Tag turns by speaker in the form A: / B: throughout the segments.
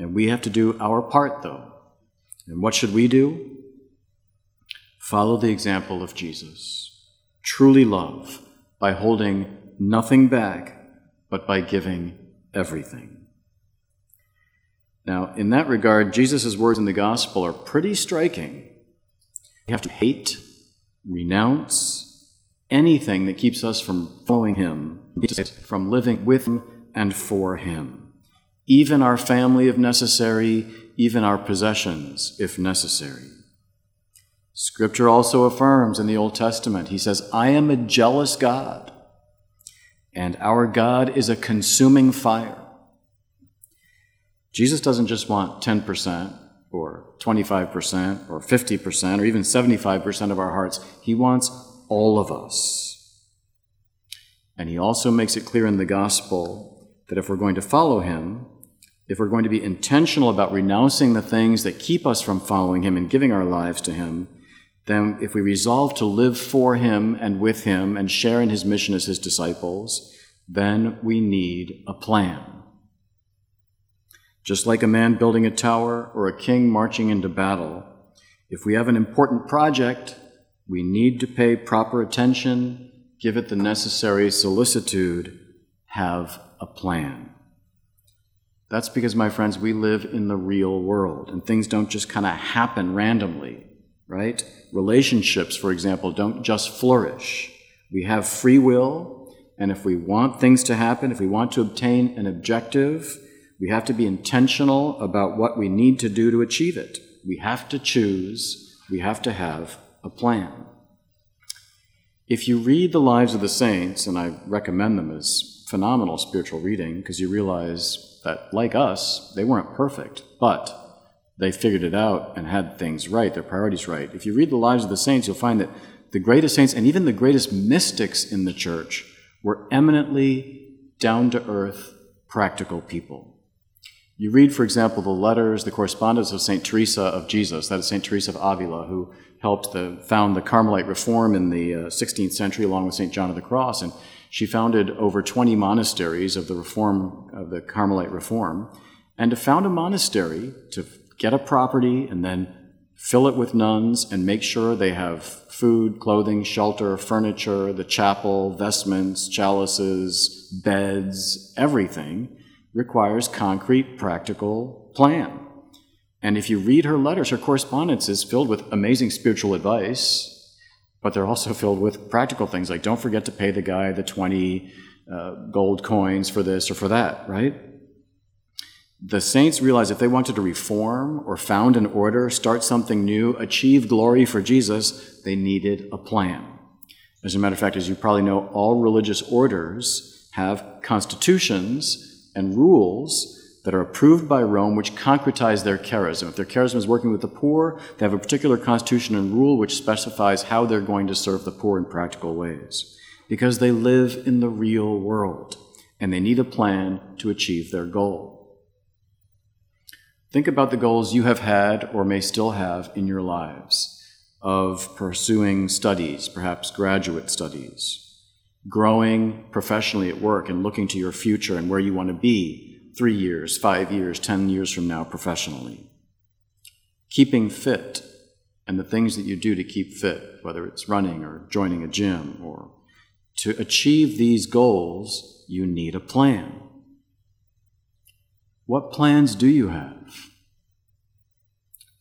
A: And we have to do our part, though. And what should we do? Follow the example of Jesus. Truly love by holding nothing back, but by giving everything. Now, in that regard, Jesus' words in the gospel are pretty striking. We have to hate, renounce anything that keeps us from following Him, from living with Him and for Him. Even our family, if necessary, even our possessions, if necessary. Scripture also affirms in the Old Testament, He says, I am a jealous God, and our God is a consuming fire. Jesus doesn't just want 10% or 25% or 50% or even 75% of our hearts. He wants all of us. And he also makes it clear in the gospel that if we're going to follow him, if we're going to be intentional about renouncing the things that keep us from following him and giving our lives to him, then if we resolve to live for him and with him and share in his mission as his disciples, then we need a plan. Just like a man building a tower or a king marching into battle, if we have an important project, we need to pay proper attention, give it the necessary solicitude, have a plan. That's because, my friends, we live in the real world and things don't just kind of happen randomly, right? Relationships, for example, don't just flourish. We have free will, and if we want things to happen, if we want to obtain an objective, we have to be intentional about what we need to do to achieve it. We have to choose, we have to have a plan. If you read the lives of the saints, and I recommend them as phenomenal spiritual reading, because you realize that, like us, they weren't perfect, but they figured it out and had things right, their priorities right. If you read the lives of the saints, you'll find that the greatest saints and even the greatest mystics in the church were eminently down to earth, practical people. You read, for example, the letters, the correspondence of St. Teresa of Jesus, that is St. Teresa of Avila, who helped the, found the Carmelite reform in the uh, 16th century along with St. John of the Cross. And she founded over 20 monasteries of the reform, of the Carmelite reform. And to found a monastery, to get a property and then fill it with nuns and make sure they have food, clothing, shelter, furniture, the chapel, vestments, chalices, beds, everything requires concrete, practical plan. And if you read her letters, her correspondence is filled with amazing spiritual advice, but they're also filled with practical things like don't forget to pay the guy the 20 uh, gold coins for this or for that, right? The saints realized if they wanted to reform or found an order, start something new, achieve glory for Jesus, they needed a plan. As a matter of fact, as you probably know, all religious orders have constitutions and rules that are approved by Rome which concretize their charism. If their charism is working with the poor, they have a particular constitution and rule which specifies how they're going to serve the poor in practical ways. Because they live in the real world and they need a plan to achieve their goal. Think about the goals you have had or may still have in your lives of pursuing studies, perhaps graduate studies, growing professionally at work and looking to your future and where you want to be three years, five years, ten years from now professionally. Keeping fit and the things that you do to keep fit, whether it's running or joining a gym or to achieve these goals, you need a plan. What plans do you have?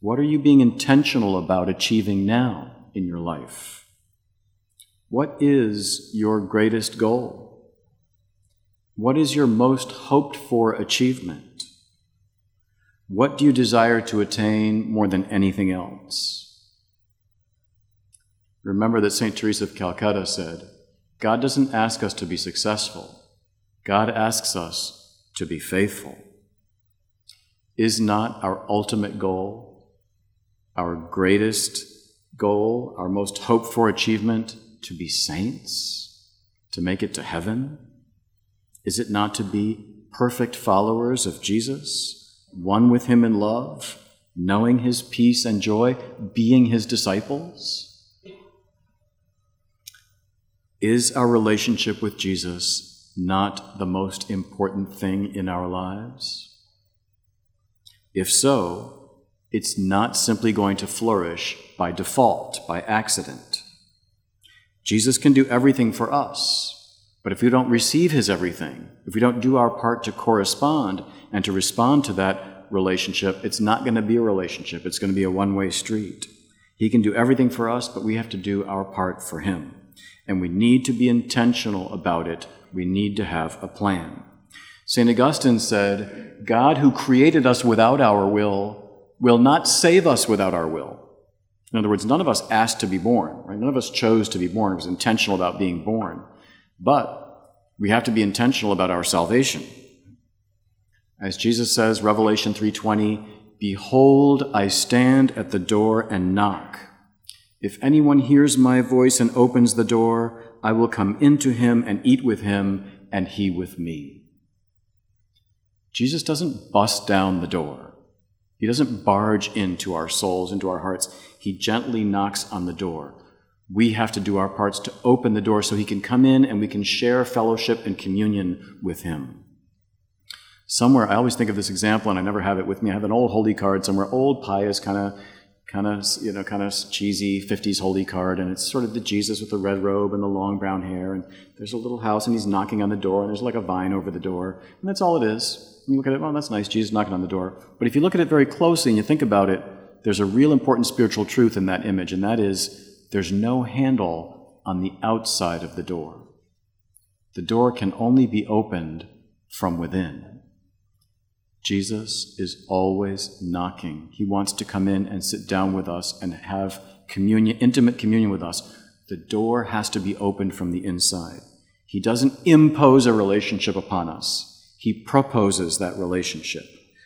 A: What are you being intentional about achieving now in your life? What is your greatest goal? What is your most hoped for achievement? What do you desire to attain more than anything else? Remember that St. Teresa of Calcutta said, God doesn't ask us to be successful, God asks us to be faithful. Is not our ultimate goal, our greatest goal, our most hoped for achievement to be saints, to make it to heaven? Is it not to be perfect followers of Jesus, one with him in love, knowing his peace and joy, being his disciples? Is our relationship with Jesus not the most important thing in our lives? If so, it's not simply going to flourish by default, by accident. Jesus can do everything for us, but if we don't receive his everything, if we don't do our part to correspond and to respond to that relationship, it's not going to be a relationship. It's going to be a one way street. He can do everything for us, but we have to do our part for him. And we need to be intentional about it. We need to have a plan. St. Augustine said, God who created us without our will will not save us without our will. In other words, none of us asked to be born, right? None of us chose to be born, It was intentional about being born. But we have to be intentional about our salvation. As Jesus says, Revelation 3:20, "Behold, I stand at the door and knock. If anyone hears my voice and opens the door, I will come into him and eat with him and he with me." Jesus doesn't bust down the door. He doesn't barge into our souls, into our hearts. He gently knocks on the door. We have to do our parts to open the door so he can come in and we can share fellowship and communion with him. Somewhere, I always think of this example, and I never have it with me. I have an old holy card somewhere, old pious, kind of, kind of, you know, kind of cheesy '50s holy card, and it's sort of the Jesus with the red robe and the long brown hair, and there's a little house, and he's knocking on the door, and there's like a vine over the door, and that's all it is. And You look at it, well, that's nice, Jesus knocking on the door. But if you look at it very closely and you think about it, there's a real important spiritual truth in that image, and that is there's no handle on the outside of the door. The door can only be opened from within. Jesus is always knocking. He wants to come in and sit down with us and have communion, intimate communion with us. The door has to be opened from the inside. He doesn't impose a relationship upon us. He proposes that relationship.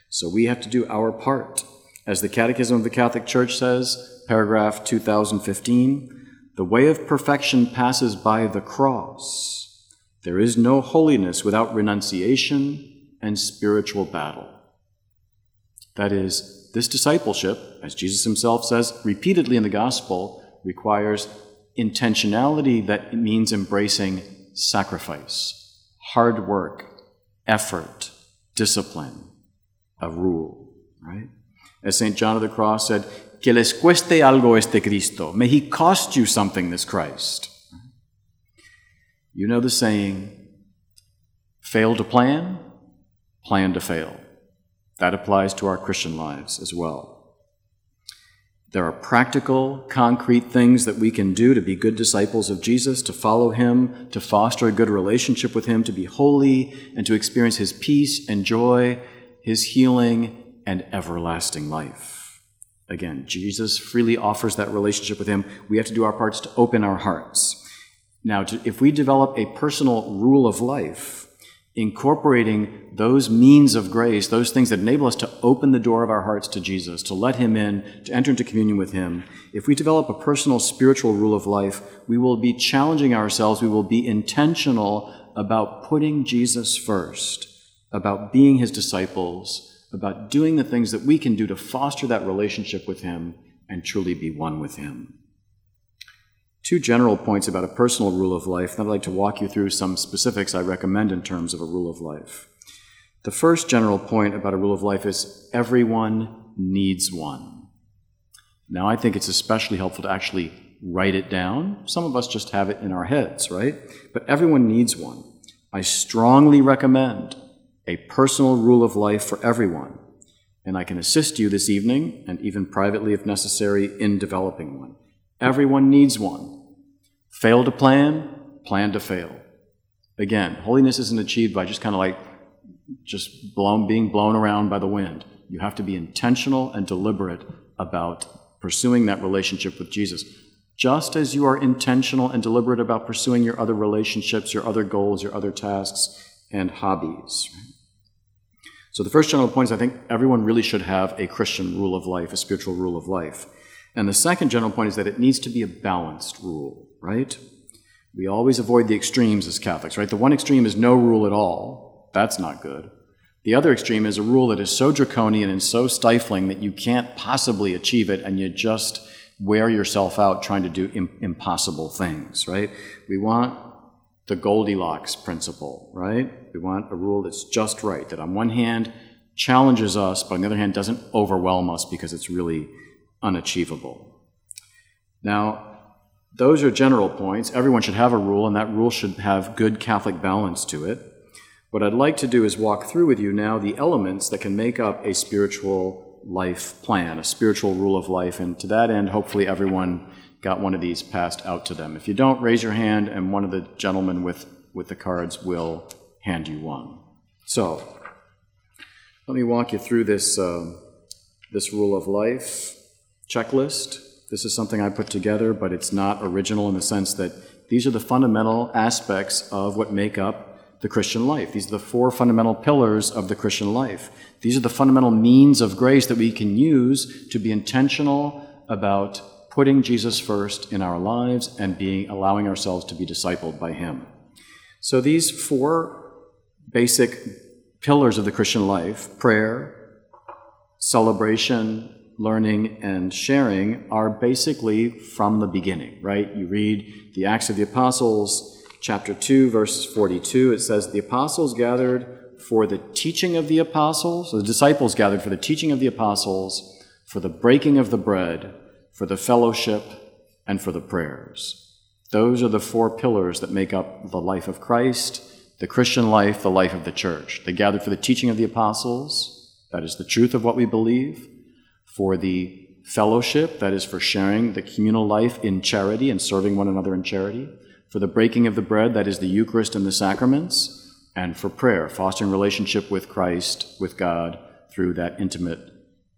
A: So we have to do our part. As the Catechism of the Catholic Church says, paragraph 2015, the way of perfection passes by the cross. There is no holiness without renunciation, and spiritual battle. That is, this discipleship, as Jesus himself says repeatedly in the gospel, requires intentionality that means embracing sacrifice, hard work, effort, discipline, a rule, right? As St. John of the Cross said, que les cueste algo este Cristo. May he cost you something, this Christ. You know the saying, fail to plan, plan to fail. That applies to our Christian lives as well. There are practical, concrete things that we can do to be good disciples of Jesus, to follow Him, to foster a good relationship with Him, to be holy, and to experience His peace and joy, His healing, and everlasting life. Again, Jesus freely offers that relationship with Him. We have to do our parts to open our hearts. Now, to, if we develop a personal rule of life, incorporating those means of grace, those things that enable us to open the door of our hearts to Jesus, to let Him in, to enter into communion with Him, if we develop a personal spiritual rule of life, we will be challenging ourselves, we will be intentional about putting Jesus first, about being His disciples, about doing the things that we can do to foster that relationship with Him and truly be one with Him two general points about a personal rule of life. Then I'd like to walk you through some specifics I recommend in terms of a rule of life. The first general point about a rule of life is everyone needs one. Now, I think it's especially helpful to actually write it down. Some of us just have it in our heads, right? But everyone needs one. I strongly recommend a personal rule of life for everyone, and I can assist you this evening, and even privately if necessary, in developing one. Everyone needs one. Fail to plan, plan to fail. Again, holiness isn't achieved by just kind of like just blown, being blown around by the wind. You have to be intentional and deliberate about pursuing that relationship with Jesus. Just as you are intentional and deliberate about pursuing your other relationships, your other goals, your other tasks, and hobbies. So, the first general point is I think everyone really should have a Christian rule of life, a spiritual rule of life. And the second general point is that it needs to be a balanced rule, right? We always avoid the extremes as Catholics, right? The one extreme is no rule at all. That's not good. The other extreme is a rule that is so draconian and so stifling that you can't possibly achieve it and you just wear yourself out trying to do Im- impossible things, right? We want the Goldilocks principle, right? We want a rule that's just right, that on one hand, challenges us, but on the other hand, doesn't overwhelm us because it's really unachievable. Now, those are general points. Everyone should have a rule, and that rule should have good Catholic balance to it. What I'd like to do is walk through with you now the elements that can make up a spiritual life plan, a spiritual rule of life, and to that end, hopefully everyone got one of these passed out to them. If you don't, raise your hand, and one of the gentlemen with, with the cards will hand you one. So, let me walk you through this, uh, this rule of life checklist. This is something I put together, but it's not original in the sense that these are the fundamental aspects of what make up the Christian life. These are the four fundamental pillars of the Christian life. These are the fundamental means of grace that we can use to be intentional about putting Jesus first in our lives and being allowing ourselves to be discipled by him. So these four basic pillars of the Christian life, prayer, celebration, learning, and sharing are basically from the beginning, right? You read the Acts of the Apostles, chapter 2, verses 42. It says, The apostles gathered for the teaching of the apostles, the disciples gathered for the teaching of the apostles, for the breaking of the bread, for the fellowship, and for the prayers. Those are the four pillars that make up the life of Christ, the Christian life, the life of the church. They gather for the teaching of the apostles, that is the truth of what we believe, for the fellowship, that is for sharing the communal life in charity and serving one another in charity, for the breaking of the bread, that is the Eucharist and the sacraments, and for prayer, fostering relationship with Christ, with God, through that intimate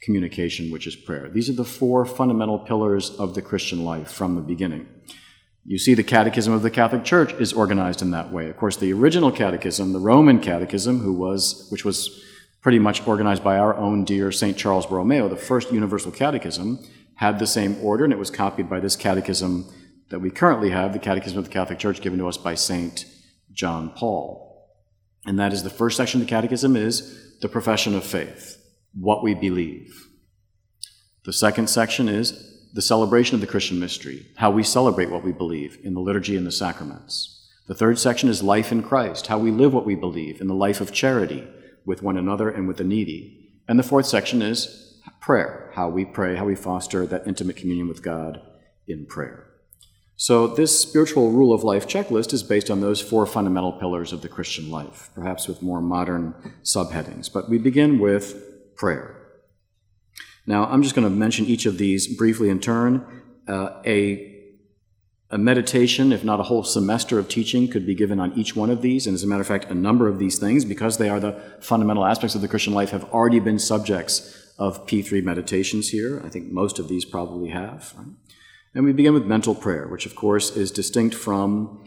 A: communication, which is prayer. These are the four fundamental pillars of the Christian life from the beginning. You see, the Catechism of the Catholic Church is organized in that way. Of course, the original Catechism, the Roman Catechism, who was, which was pretty much organized by our own dear St. Charles Borromeo, the first universal catechism, had the same order, and it was copied by this catechism that we currently have, the Catechism of the Catholic Church, given to us by St. John Paul. And that is the first section of the catechism is the profession of faith what we believe. The second section is the celebration of the Christian mystery, how we celebrate what we believe in the liturgy and the sacraments. The third section is life in Christ, how we live what we believe in the life of charity with one another and with the needy. And the fourth section is prayer, how we pray, how we foster that intimate communion with God in prayer. So, this spiritual rule of life checklist is based on those four fundamental pillars of the Christian life, perhaps with more modern subheadings. But we begin with prayer. Now, I'm just going to mention each of these briefly in turn. Uh, a a meditation, if not a whole semester of teaching, could be given on each one of these. And as a matter of fact, a number of these things, because they are the fundamental aspects of the Christian life, have already been subjects of P3 meditations here. I think most of these probably have. Right? And we begin with mental prayer, which of course is distinct from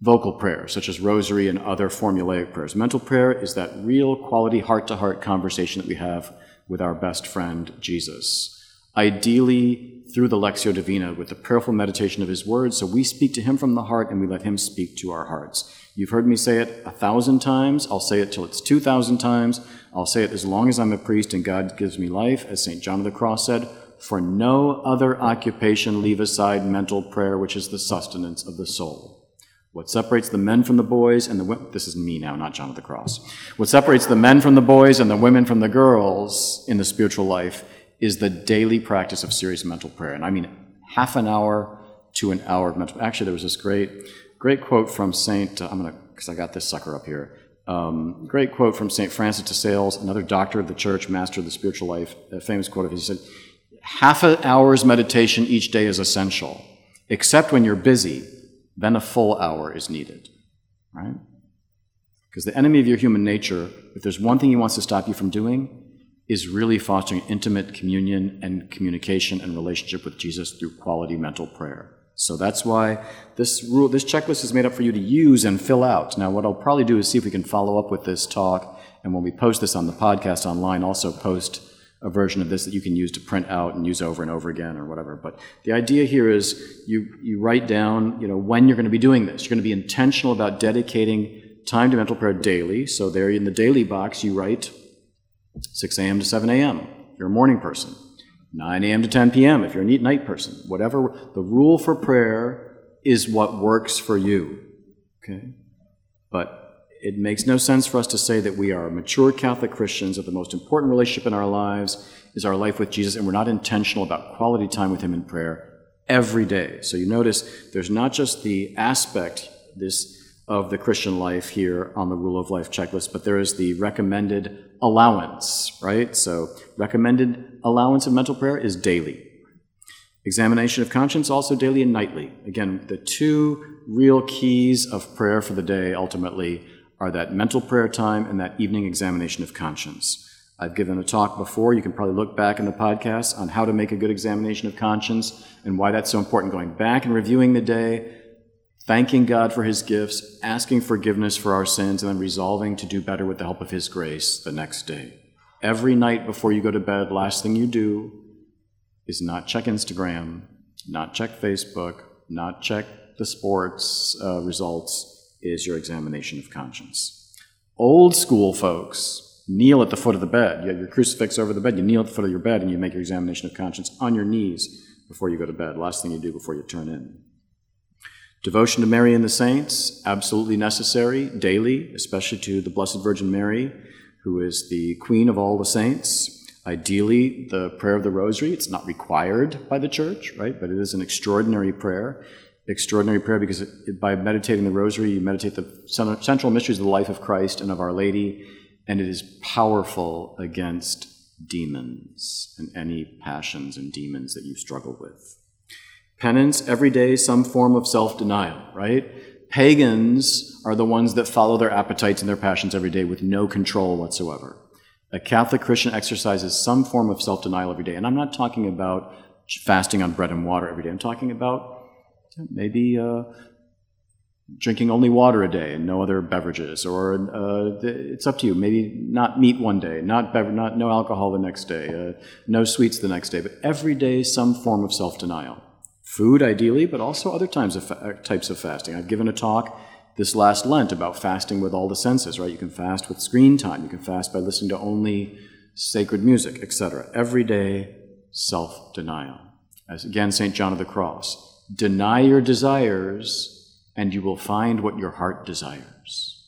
A: vocal prayer, such as rosary and other formulaic prayers. Mental prayer is that real quality heart to heart conversation that we have with our best friend, Jesus. Ideally, through the Lectio Divina, with the prayerful meditation of his words, so we speak to him from the heart and we let him speak to our hearts. You've heard me say it a thousand times. I'll say it till it's two thousand times. I'll say it as long as I'm a priest and God gives me life, as St. John of the Cross said. For no other occupation leave aside mental prayer, which is the sustenance of the soul. What separates the men from the boys and the women, this is me now, not John of the Cross. What separates the men from the boys and the women from the girls in the spiritual life is the daily practice of serious mental prayer. And I mean half an hour to an hour of mental. Actually, there was this great, great quote from Saint. Uh, I'm gonna, because I got this sucker up here. Um, great quote from Saint Francis de Sales, another doctor of the church, master of the spiritual life. A famous quote of his. He said, "Half an hour's meditation each day is essential, except when you're busy." Then a full hour is needed, right? Because the enemy of your human nature, if there's one thing he wants to stop you from doing, is really fostering intimate communion and communication and relationship with Jesus through quality mental prayer. So that's why this rule, this checklist is made up for you to use and fill out. Now, what I'll probably do is see if we can follow up with this talk, and when we post this on the podcast online, also post a version of this that you can use to print out and use over and over again or whatever. But the idea here is you, you write down, you know, when you're going to be doing this. You're going to be intentional about dedicating time to mental prayer daily. So there in the daily box, you write 6 a.m. to 7 a.m. If you're a morning person. 9 a.m. to 10 p.m. if you're a night person. Whatever the rule for prayer is what works for you. Okay? But it makes no sense for us to say that we are mature Catholic Christians, that the most important relationship in our lives is our life with Jesus, and we're not intentional about quality time with Him in prayer every day. So you notice there's not just the aspect this of the Christian life here on the rule of life checklist, but there is the recommended allowance, right? So recommended allowance of mental prayer is daily. Examination of conscience also daily and nightly. Again, the two real keys of prayer for the day ultimately are that mental prayer time and that evening examination of conscience. I've given a talk before. You can probably look back in the podcast on how to make a good examination of conscience and why that's so important. Going back and reviewing the day, thanking God for his gifts, asking forgiveness for our sins, and then resolving to do better with the help of his grace the next day. Every night before you go to bed, last thing you do is not check Instagram, not check Facebook, not check the sports uh, results, is your examination of conscience. Old school folks kneel at the foot of the bed. You have your crucifix over the bed, you kneel at the foot of your bed, and you make your examination of conscience on your knees before you go to bed. Last thing you do before you turn in. Devotion to Mary and the saints, absolutely necessary daily, especially to the Blessed Virgin Mary, who is the Queen of all the saints. Ideally, the prayer of the Rosary, it's not required by the Church, right? But it is an extraordinary prayer. Extraordinary prayer because it, by meditating the Rosary, you meditate the central mysteries of the life of Christ and of Our Lady and it is powerful against demons and any passions and demons that you struggle with. Penance, every day, some form of self denial, right? Pagans are the ones that follow their appetites and their passions every day with no control whatsoever. A Catholic Christian exercises some form of self denial every day. And I'm not talking about fasting on bread and water every day. I'm talking about maybe uh, drinking only water a day and no other beverages, or uh, it's up to you. Maybe not meat one day, not not no alcohol the next day, uh, no sweets the next day, but every day some form of self-denial. Food, ideally, but also other times of fa- uh, types of fasting. I've given a talk this last Lent about fasting with all the senses. Right, you can fast with screen time, you can fast by listening to only sacred music, etc. Every day, self-denial. As again, Saint John of the Cross, deny your desires and you will find what your heart desires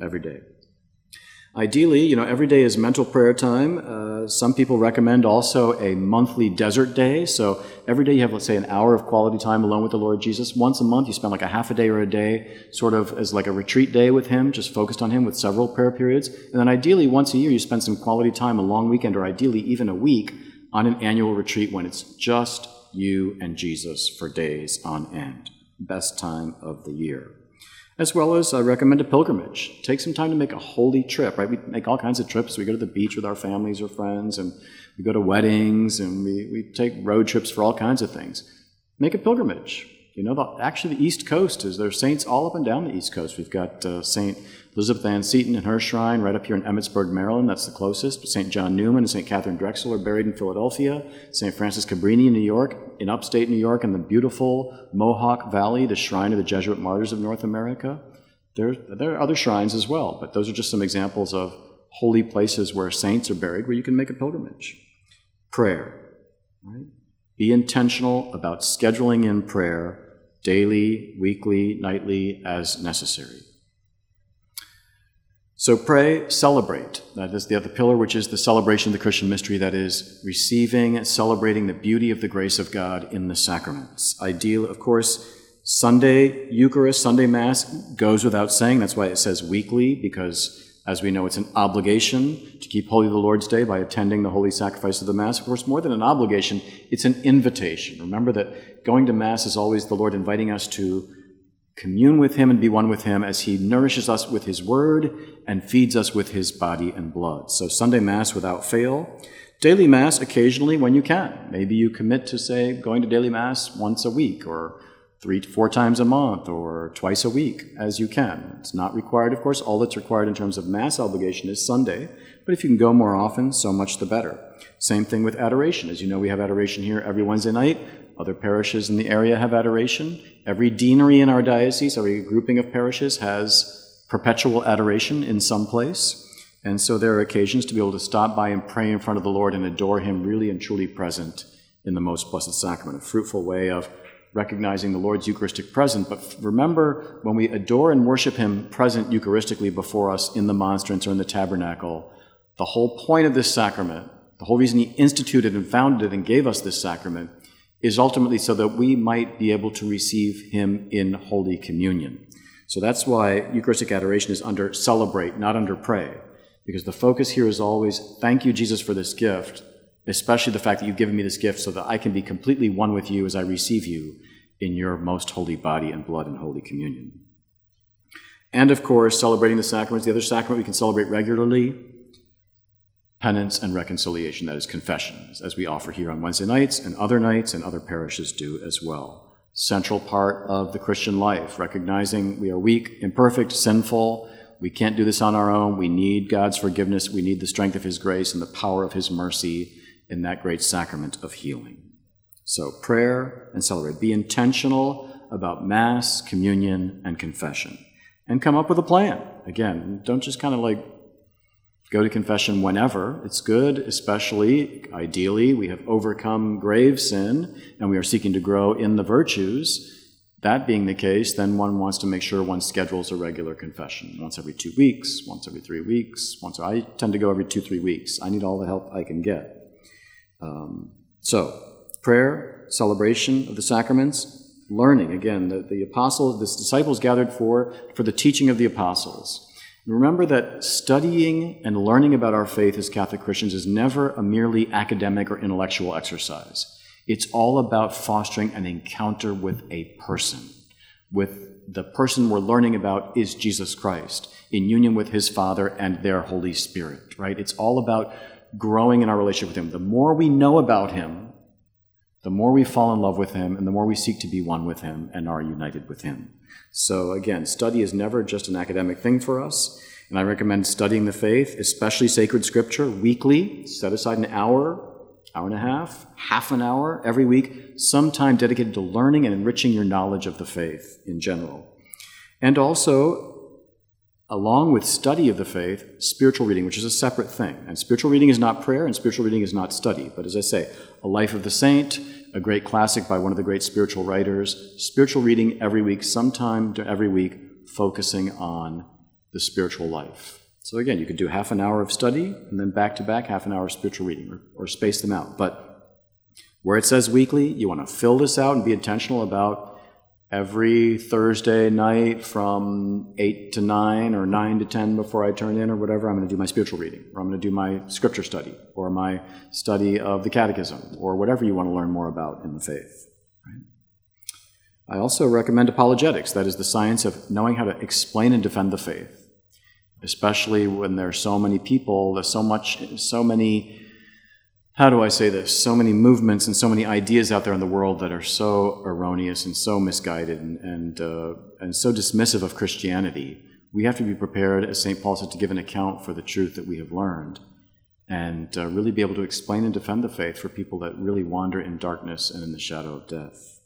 A: every day. Ideally, you know, every day is mental prayer time. Uh, some people recommend also a monthly desert day. So every day you have, let's say, an hour of quality time alone with the Lord Jesus. Once a month, you spend like a half a day or a day, sort of as like a retreat day with Him, just focused on Him with several prayer periods. And then ideally, once a year, you spend some quality time, a long weekend, or ideally even a week on an annual retreat when it's just you and Jesus for days on end best time of the year. As well as I recommend a pilgrimage. Take some time to make a holy trip, right? We make all kinds of trips. We go to the beach with our families or friends, and we go to weddings, and we, we take road trips for all kinds of things. Make a pilgrimage. You know, the, actually, the East Coast is there are saints all up and down the East Coast. We've got uh, Saint Elizabeth Ann Seton and her shrine right up here in Emmitsburg, Maryland. That's the closest. St. John Neumann and St. Katharine Drexel are buried in Philadelphia. St. Frances Cabrini in New York. In upstate New York, in the beautiful Mohawk Valley, the shrine of the Jesuit martyrs of North America. There, there are other shrines as well, but those are just some examples of holy places where saints are buried where you can make a pilgrimage. Prayer, right? Be intentional about scheduling in prayer daily, weekly, nightly, as necessary. So pray, celebrate. That is the other pillar, which is the celebration of the Christian mystery, that is receiving and celebrating the beauty of the grace of God in the sacraments. Ideal, of course, Sunday Eucharist, Sunday Mass goes without saying. That's why it says weekly, because as we know, it's an obligation to keep holy the Lord's Day by attending the holy sacrifice of the Mass. Of course, more than an obligation, it's an invitation. Remember that going to Mass is always the Lord inviting us to commune with Him and be one with Him as He nourishes us with His Word and feeds us with His body and blood. So, Sunday Mass without fail. Daily Mass occasionally when you can. Maybe you commit to, say, going to daily Mass once a week or three to four times a month or twice a week as you can. It's not required, of course. All that's required in terms of Mass obligation is Sunday, but if you can go more often, so much the better. Same thing with adoration. As you know, we have adoration here every Wednesday night. Other parishes in the area have adoration. Every deanery in our diocese, every grouping of parishes, has perpetual adoration in some place. And so there are occasions to be able to stop by and pray in front of the Lord and adore Him really and truly present in the most blessed sacrament, a fruitful way of recognizing the Lord's Eucharistic presence. But remember, when we adore and worship Him present Eucharistically before us in the monstrance or in the tabernacle, the whole point of this sacrament, the whole reason He instituted and founded it and gave us this sacrament, is ultimately so that we might be able to receive Him in Holy Communion. So that's why Eucharistic adoration is under celebrate, not under pray, because the focus here is always thank you, Jesus, for this gift, especially the fact that you've given me this gift so that I can be completely one with you as I receive you in your most holy body and blood in Holy Communion. And of course, celebrating the sacraments, the other sacrament we can celebrate regularly penance and reconciliation, that is, confessions, as we offer here on Wednesday nights and other nights, and other parishes do as well. Central part of the Christian life, recognizing we are weak, imperfect, sinful. We can't do this on our own. We need God's forgiveness. We need the strength of His grace and the power of His mercy in that great sacrament of healing. So, prayer and celebrate. Be intentional about Mass, communion, and confession. And come up with a plan. Again, don't just kind of like go to confession whenever. It's good, especially, ideally, we have overcome grave sin and we are seeking to grow in the virtues. That being the case, then one wants to make sure one schedules a regular confession once every two weeks, once every three weeks. Once I tend to go every two, three weeks. I need all the help I can get. Um, so, prayer, celebration of the sacraments, learning. Again, the, the apostles, the disciples gathered for, for the teaching of the apostles. Remember that studying and learning about our faith as Catholic Christians is never a merely academic or intellectual exercise. It's all about fostering an encounter with a person. With the person we're learning about is Jesus Christ in union with his Father and their Holy Spirit, right? It's all about growing in our relationship with Him. The more we know about Him, the more we fall in love with Him, and the more we seek to be one with Him and are united with Him. So, again, study is never just an academic thing for us. And I recommend studying the faith, especially sacred scripture, weekly. Set aside an hour, hour and a half, half an hour every week, some time dedicated to learning and enriching your knowledge of the faith in general. And also, along with study of the faith, spiritual reading, which is a separate thing. And spiritual reading is not prayer, and spiritual reading is not study. But as I say, A Life of the Saint, a great classic by one of the great spiritual writers, spiritual reading every week, sometime every week, focusing on the spiritual life. So again, you could do half an hour of study and then back to back half an hour of spiritual reading or, or space them out. But where it says weekly, you want to fill this out and be intentional about every Thursday night from 8 to 9 or 9 to 10 before I turn in or whatever, I'm going to do my spiritual reading, or I'm going to do my scripture study, or my study of the catechism, or whatever you want to learn more about in the faith. I also recommend apologetics, that is, the science of knowing how to explain and defend the faith, especially when there are so many people, there's so much, so many how do I say this? So many movements and so many ideas out there in the world that are so erroneous and so misguided and, and, uh, and so dismissive of Christianity. We have to be prepared, as St. Paul said, to give an account for the truth that we have learned and uh, really be able to explain and defend the faith for people that really wander in darkness and in the shadow of death.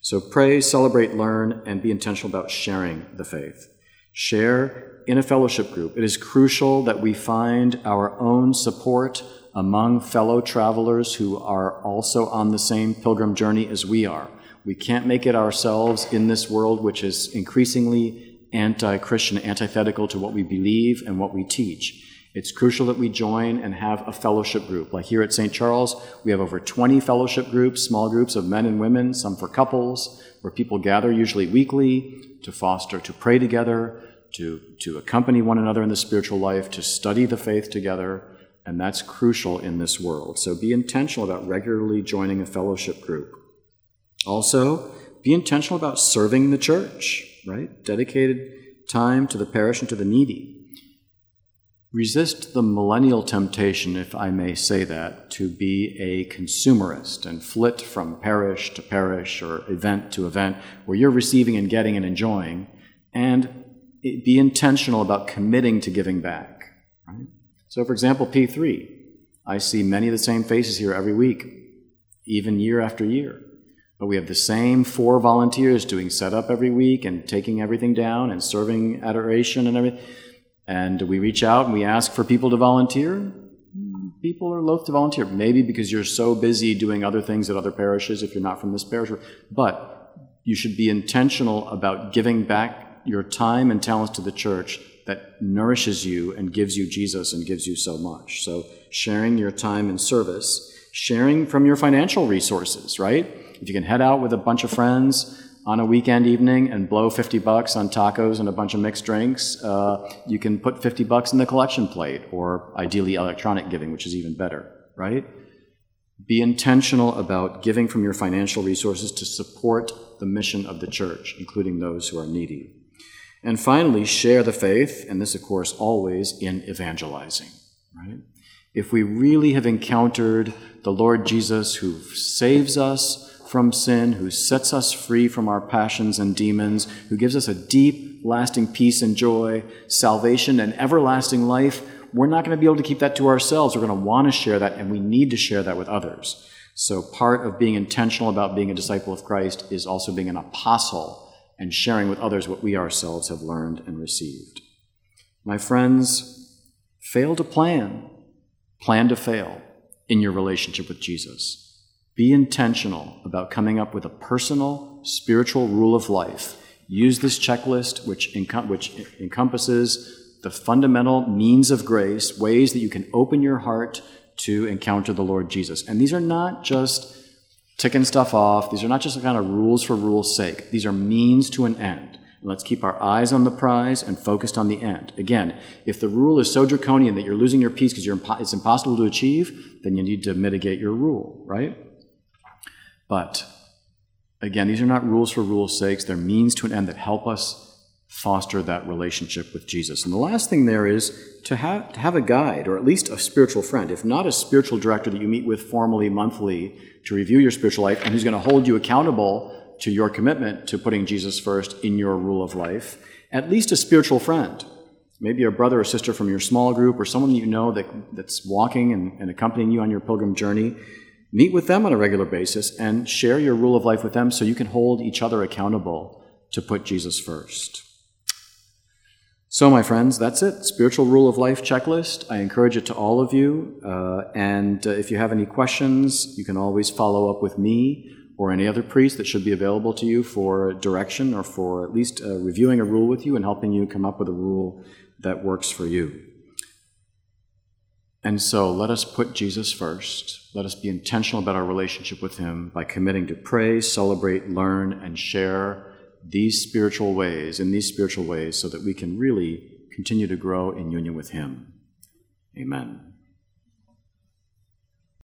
A: So pray, celebrate, learn, and be intentional about sharing the faith. Share in a fellowship group. It is crucial that we find our own support among fellow travelers who are also on the same pilgrim journey as we are. We can't make it ourselves in this world, which is increasingly anti Christian, antithetical to what we believe and what we teach. It's crucial that we join and have a fellowship group. Like here at St. Charles, we have over 20 fellowship groups, small groups of men and women, some for couples, where people gather usually weekly to foster, to pray together, to, to accompany one another in the spiritual life, to study the faith together, and that's crucial in this world. So be intentional about regularly joining a fellowship group. Also, be intentional about serving the church, right? Dedicated time to the parish and to the needy. Resist the millennial temptation, if I may say that, to be a consumerist and flit from parish to parish or event to event where you're receiving and getting and enjoying, and be intentional about committing to giving back, right? So, for example, P3, I see many of the same faces here every week, even year after year. But we have the same four volunteers doing setup every week and taking everything down and serving adoration and everything. And we reach out and we ask for people to volunteer. people are loath to volunteer. Maybe because you're so busy doing other things at other parishes if you're not from this parish. But you should be intentional about giving back your time and talents to the church that nourishes you and gives you Jesus and gives you so much. So sharing your time in service, sharing from your financial resources, right? If you can head out with a bunch of friends on a weekend evening and blow 50 bucks on tacos and a bunch of mixed drinks, uh, you can put 50 bucks in the collection plate, or ideally electronic giving, which is even better, right? Be intentional about giving from your financial resources to support the mission of the church, including those who are needy. And finally, share the faith, and this, of course, always in evangelizing, right? If we really have encountered the Lord Jesus who saves us, from sin, who sets us free from our passions and demons, who gives us a deep, lasting peace and joy, salvation, and everlasting life, we're not going to be able to keep that to ourselves. We're going to want to share that, and we need to share that with others. So, part of being intentional about being a disciple of Christ is also being an apostle and sharing with others what we ourselves have learned and received. My friends, fail to plan, plan to fail in your relationship with Jesus. Be intentional about coming up with a personal spiritual rule of life. Use this checklist, which, encom- which encompasses the fundamental means of grace, ways that you can open your heart to encounter the Lord Jesus. And these are not just ticking stuff off, these are not just kind of rules for rules' sake. These are means to an end. Let's keep our eyes on the prize and focused on the end. Again, if the rule is so draconian that you're losing your peace because impo- it's impossible to achieve, then you need to mitigate your rule, right? But again, these are not rules for rules' sakes, they're means to an end that help us foster that relationship with Jesus. And the last thing there is to have, to have a guide, or at least a spiritual friend, if not a spiritual director that you meet with formally monthly to review your spiritual life and who's going to hold you accountable to your commitment to putting Jesus first in your rule of life, at least a spiritual friend. Maybe a brother or sister from your small group or someone you know that, that's walking and, and accompanying you on your pilgrim journey Meet with them on a regular basis and share your rule of life with them so you can hold each other accountable to put Jesus first. So, my friends, that's it. Spiritual Rule of Life checklist. I encourage it to all of you. Uh, and uh, if you have any questions, you can always follow up with me or any other priest that should be available to you for direction or for at least uh, reviewing a rule with you and helping you come up with a rule that works for you. And so let us put Jesus first. Let us be intentional about our relationship with Him by committing to pray, celebrate, learn, and share these spiritual ways, in these spiritual ways, so that we can really continue to grow in union with Him. Amen.